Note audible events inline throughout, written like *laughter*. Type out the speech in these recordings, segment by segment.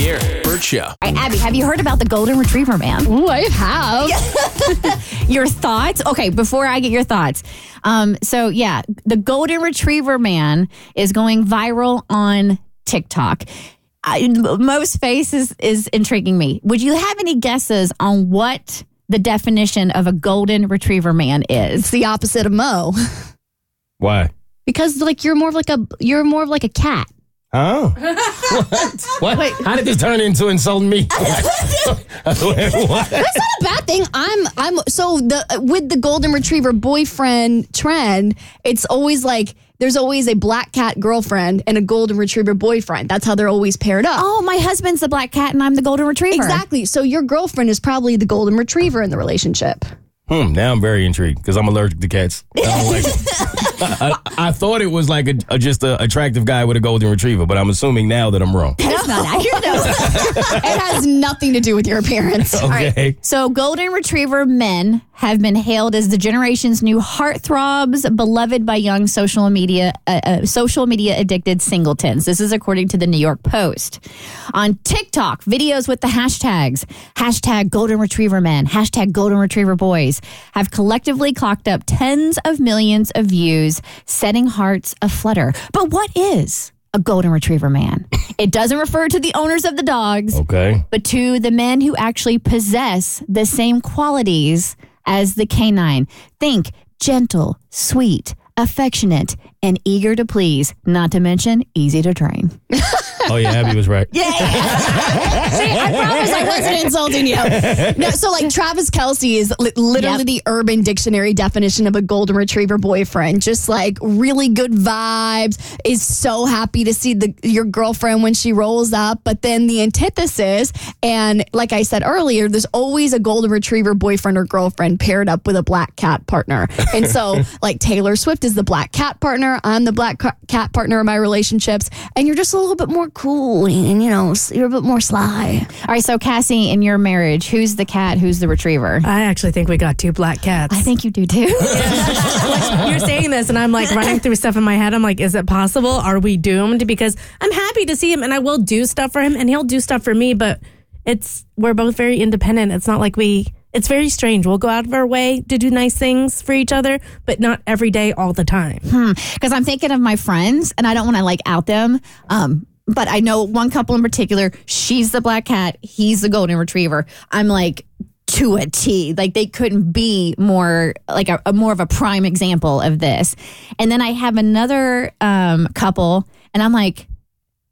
Here, Bert Show. All right, Abby, have you heard about the golden retriever man? Ooh, I have. *laughs* your thoughts? Okay, before I get your thoughts. Um, so yeah, the golden retriever man is going viral on TikTok. I, most faces is intriguing me. Would you have any guesses on what the definition of a golden retriever man is? It's the opposite of Mo. *laughs* Why? Because like you're more of like a you're more of like a cat. Oh. *laughs* what? What? How did this turn into insulting me? *laughs* what? That's not a bad thing. I'm I'm so the with the golden retriever boyfriend trend, it's always like there's always a black cat girlfriend and a golden retriever boyfriend. That's how they're always paired up. Oh, my husband's the black cat and I'm the golden retriever. Exactly. So your girlfriend is probably the golden retriever in the relationship. Hmm, now I'm very intrigued because I'm allergic to cats. I don't like it. *laughs* I, I, I thought it was like a, a just an attractive guy with a golden retriever, but I'm assuming now that I'm wrong. That's not accurate. No. *laughs* it has nothing to do with your appearance. Okay. So, golden retriever men have been hailed as the generation's new heartthrobs, beloved by young social media uh, uh, social media addicted singletons. This is according to the New York Post. On TikTok, videos with the hashtags hashtag golden retriever men, hashtag golden retriever boys have collectively clocked up tens of millions of views, setting hearts aflutter. But what is a golden retriever man? it doesn't refer to the owners of the dogs Okay. but to the men who actually possess the same qualities as the canine. Think gentle, sweet, affectionate, and eager to please, not to mention easy to train. Oh yeah, Abby was right. Yeah. *laughs* See, I promise I wasn't insulting you. No, so like Travis Kelce is li- literally Yep. the urban dictionary definition of a golden retriever boyfriend. Just like really good vibes, is so happy to see the your girlfriend when she rolls up. But then the antithesis, and like I said earlier, there's always a golden retriever boyfriend or girlfriend paired up with a black cat partner. And so *laughs* like Taylor Swift is the black cat partner. I'm the black cat partner in my relationships, and you're just a little bit more cool and you know you're a bit more sly. All right, so Cassie, in your marriage, who's the cat? Who's the retriever? I actually think we got two black cats. I think you do too. *laughs* You're saying this, and I'm like running through stuff in my head. I'm like, is it possible? Are we doomed? Because I'm happy to see him, and I will do stuff for him, and he'll do stuff for me. But it's we're both very independent. It's not like we. It's very strange. We'll go out of our way to do nice things for each other, but not every day, all the time. because I'm thinking of my friends and I don't want to like out them. Um, but I know one couple in particular. She's the black cat. He's the golden retriever. I'm like to a T. Like they couldn't be more like a, a more of a prime example of this. And then I have another um, couple, and I'm like,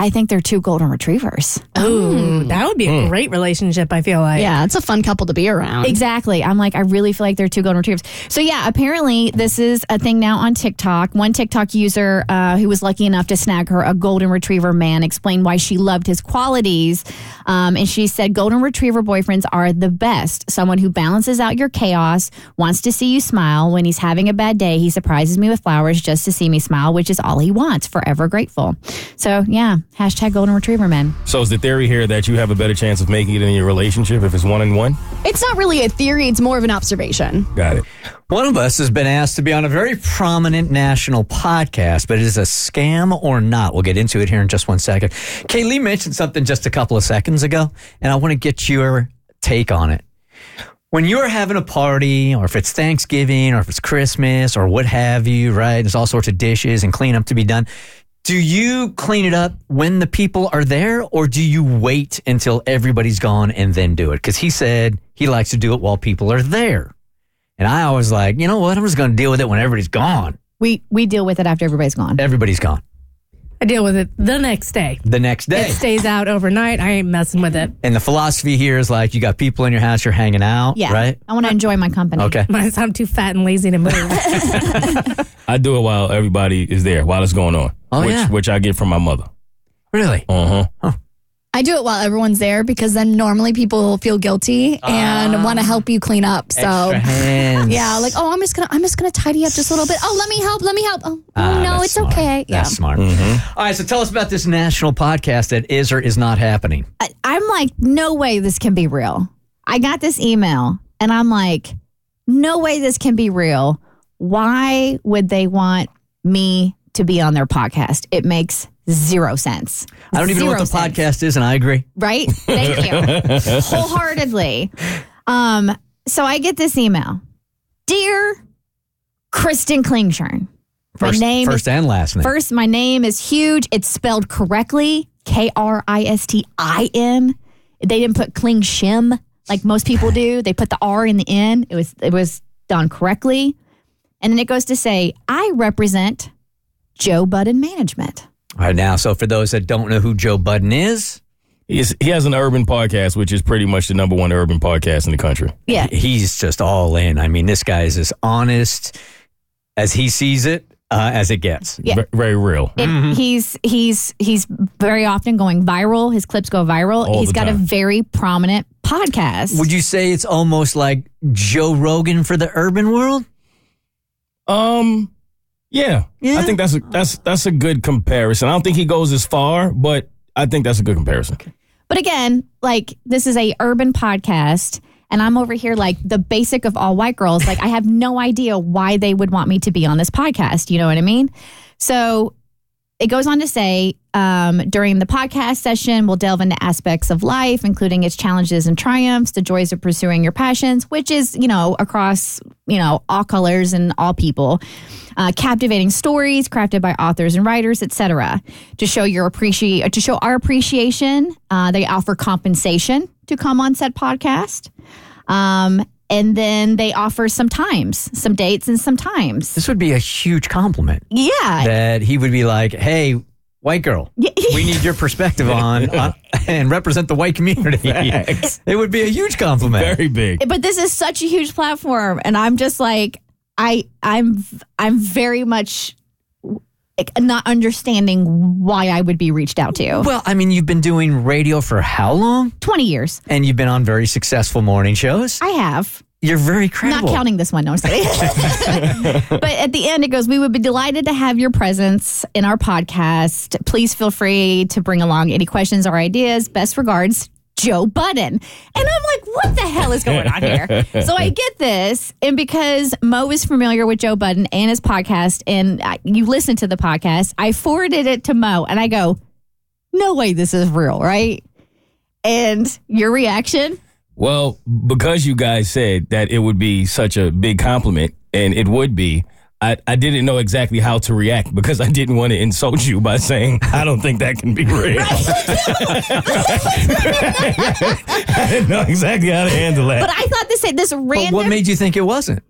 I think they're two golden retrievers. Ooh, that would be a great relationship. I feel like. Yeah, it's a fun couple to be around. Exactly. I'm like, I really feel like they're two golden retrievers. So yeah, apparently this is a thing now on TikTok. One TikTok user uh, who was lucky enough to snag her a golden retriever man explained why she loved his qualities, um, and she said golden retriever boyfriends are the best. Someone who balances out your chaos, wants to see you smile. When he's having a bad day, he surprises me with flowers just to see me smile, which is all he wants. Forever grateful. So yeah, hashtag golden retriever men. So is the theory here that you have a better chance of making it in your relationship if it's one on one? It's not really a theory, it's more of an observation. Got it. One of us has been asked to be on a very prominent national podcast, but is it a scam or not? We'll get into it here in just one second. Kaylee mentioned something just a couple of seconds ago, and I want to get your take on it. When you're having a party, or if it's Thanksgiving, or if it's Christmas, or what have you, right? There's all sorts of dishes and cleanup to be done. Do you clean it up when the people are there, or do you wait until everybody's gone and then do it? Because he said he likes to do it while people are there. And I always like, you know what? I'm just going to deal with it when everybody's gone. We we deal with it after everybody's gone. Everybody's gone. I deal with it the next day. The next day. It stays out overnight. I ain't messing with it. And the philosophy here is like you got people in your house, you're hanging out, Yeah. right? I want to enjoy my company. Okay. *laughs* But I'm too fat and lazy to move. *laughs* I do it while everybody is there, while it's going on. Oh, which, yeah. which I get from my mother. Really? Uh huh. I do it while everyone's there because then normally people feel guilty and want to help you clean up. So Extra hands. yeah, like oh, I'm just gonna I'm just gonna tidy up just a little bit. Oh, let me help. Let me help. Oh, Ah, oh no, it's smart. okay. Yeah. That's smart. All right, so tell us about this national podcast that is or is not happening. I, I'm like, no way this can be real. I got this email and I'm like, no way this can be real. Why would they want me to be on their podcast? It makes zero sense. I don't even know what the sense. podcast is, and I agree. Right? Thank you. *laughs* Wholeheartedly. Um, so I get this email. Dear Kristin Klingshirn. First, my name first is and last name. First, my name is huge. It's spelled correctly K R I S T I N. They didn't put Kling Shim like most people do. They put the R in the N. It was it was done correctly. And then it goes to say, I represent Joe Budden Management. All right, now, so for those that don't know who Joe Budden is, He's, he has an urban podcast, which is pretty much the number one urban podcast in the country. Yeah. he's just all in. I mean, this guy is as honest as he sees it uh, as it gets. Yeah. Ve- very real. It, He's he's he's very often going viral. His clips go viral. All He's the got a very prominent podcast. Would you say it's almost like Joe Rogan for the urban world? Um, yeah, Yeah? I think that's a, that's that's a good comparison. I don't think he goes as far, but I think that's a good comparison. But again, like this is a urban podcast and I'm over here like the basic of all white girls. Like I have no idea why they would want me to be on this podcast. You know what I mean? So it goes on to say um, during the podcast session, we'll delve into aspects of life, including its challenges and triumphs, the joys of pursuing your passions, which is, you know, across, you know, all colors and all people. Uh, captivating stories crafted by authors and writers, etc. To show your appreciate, to show our appreciation, uh, they offer compensation to come on said podcast. Um, and then they offer some times, some dates, and some times. This would be a huge compliment Yeah. that he would be like, hey, white girl, *laughs* we need your perspective on, on and represent the white community. *laughs* Facts. it would be a huge compliment. Very big. but this is such a huge platform and i'm just like i i'm i'm very much like, not understanding why i would be reached out to well, I mean, you've been doing radio for how long? 20 years And you've been on very successful morning shows. i have You're very credible. not counting this one no i'm kidding. *laughs* but at the end it goes we would be delighted to have your presence in our podcast please feel free to bring along any questions or ideas best regards Joe Budden. And I'm like, what the hell is going on here? so I get this. And because Mo is familiar with Joe Budden and his podcast, and you listen to the podcast, I forwarded it to Mo and I go, no way this is real, right? And your reaction? Well, because you guys said that it would be such a big compliment, and it would be, I, I didn't know exactly how to react because I didn't want to insult you by saying, I don't think that can be real. *laughs* I didn't know exactly how to handle that. But I thought this this But random. what made you think it wasn't?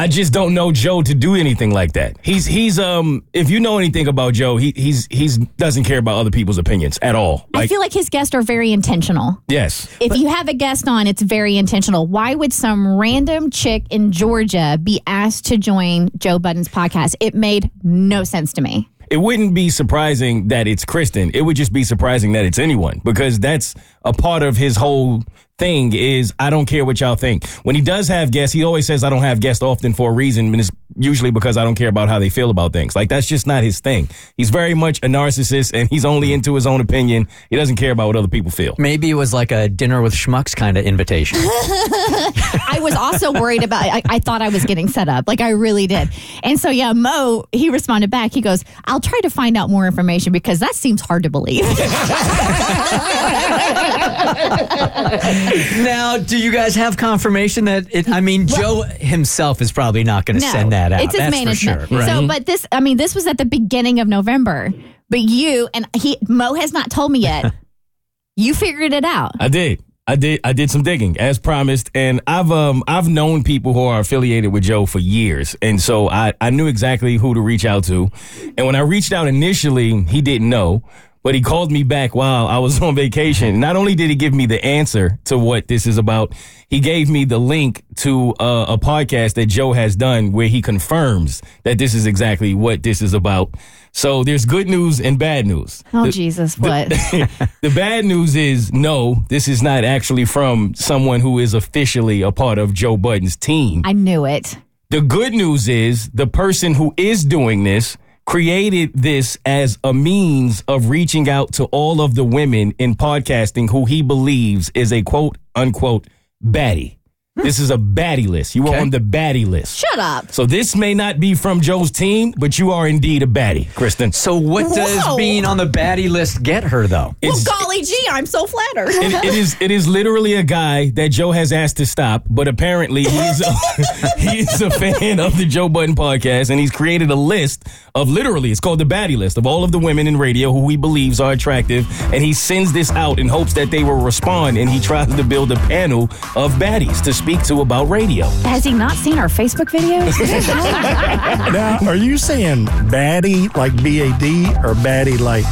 I just don't know Joe to do anything like that. He's he's um if you know anything about Joe, he he's he's doesn't care about other people's opinions at all. I feel like his guests are very intentional. yes. If you have a guest on, it's very intentional. Why would some random chick in Georgia be asked to join Joe Budden's podcast? It made no sense to me. It wouldn't be surprising that it's Kristin. It would just be surprising that it's anyone because that's a part of his whole thing is I don't care what y'all think. When he does have guests, he always says I don't have guests often for a reason, and it's usually because I don't care about how they feel about things. Like that's just not his thing. He's very much a narcissist and he's only into his own opinion. He doesn't care about what other people feel. Maybe it was like a dinner with schmucks kind of invitation. *laughs* I was also worried about. I, I thought I was getting set up, like I really did. And so, yeah, Mo he responded back. He goes, "I'll try to find out more information because that seems hard to believe." *laughs* now, do you guys have confirmation that it? I mean, Joe himself is probably not going to send that out. It's his management. sure. So, but this, I mean, this was at the beginning of November. But you and he, Mo has not told me yet. *laughs* you figured it out. I did. I did. I did some digging as promised, and I've um I've known people who are affiliated with Joe for years, and so I I knew exactly who to reach out to, and when I reached out initially, he didn't know. But he called me back while I was *laughs* on vacation. Not only did he give me the answer to what this is about, he gave me the link to uh, a podcast that Joe has done where he confirms that this is exactly what this is about. So there's good news and bad news. Oh The- Jesus, what? *laughs* the bad news is no, this is not actually from someone who is officially a part of Joe Budden's team. I knew it. The good news is the person who is doing this created this as a means of reaching out to all of the women in podcasting who he believes is a quote unquote baddie. This is a baddie list. You are on the baddie list. Shut up. So this may not be from Joe's team, but you are indeed a baddie, Kristin. So, what does being on the baddie list get her, though? It's- golly gee, I'm so flattered. it, it is it is literally a guy that Joe has asked to stop, but apparently he's a, *laughs* he's a fan of the Joe Budden podcast, and he's created a list of literally it's called the baddie list of all of the women in radio who he believes are attractive, and he sends this out in hopes that they will respond, and he tries to build a panel of baddies to speak to about radio. Has he not seen our Facebook videos? *laughs* Now, are you saying baddie like B A D or baddie like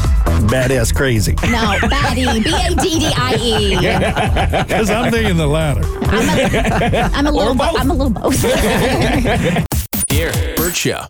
badass crazy? no, baddie. B A D D I E. *laughs* Because I'm thinking the latter. I'm a *laughs* little. Or both. I'm a little both. Here, Bert Show.